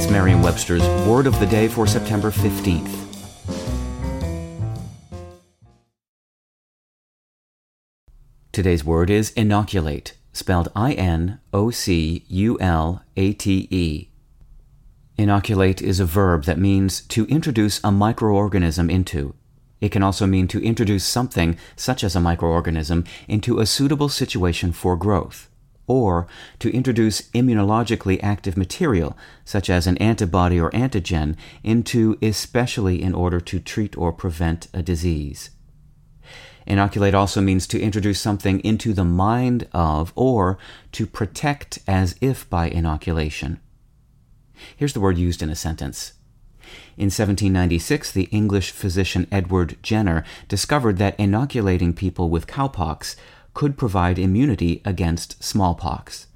It's Merriam-Webster's Word of the Day for September 15th. Today's word is inoculate, spelled I-N-O-C-U-L-A-T-E. Inoculate is a verb that means to introduce a microorganism into. It can also mean to introduce something, such as a microorganism, into a suitable situation for growth, or to introduce immunologically active material, such as an antibody or antigen, into especially in order to treat or prevent a disease. Inoculate also means to introduce something into the mind of or to protect as if by inoculation. Here's the word used in a sentence. In 1796, the English physician Edward Jenner discovered that inoculating people with cowpox could provide immunity against smallpox.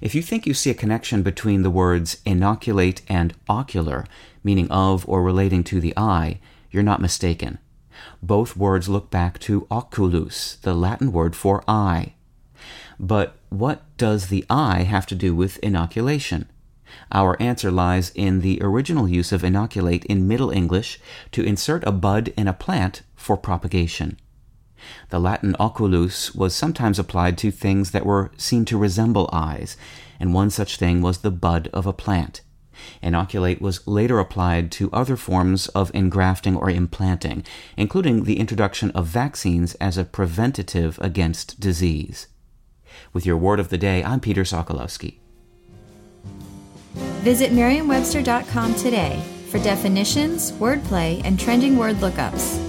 If you think you see a connection between the words inoculate and ocular, meaning of or relating to the eye, you're not mistaken. Both words look back to oculus, the Latin word for eye. But what does the eye have to do with inoculation? Our answer lies in the original use of inoculate in Middle English to insert a bud in a plant for propagation. The Latin oculus was sometimes applied to things that were seen to resemble eyes, and one such thing was the bud of a plant. Inoculate was later applied to other forms of engrafting or implanting, including the introduction of vaccines as a preventative against disease. With your word of the day, I'm Peter Sokolowski. Visit Merriam-Webster.com today for definitions, wordplay, and trending word lookups.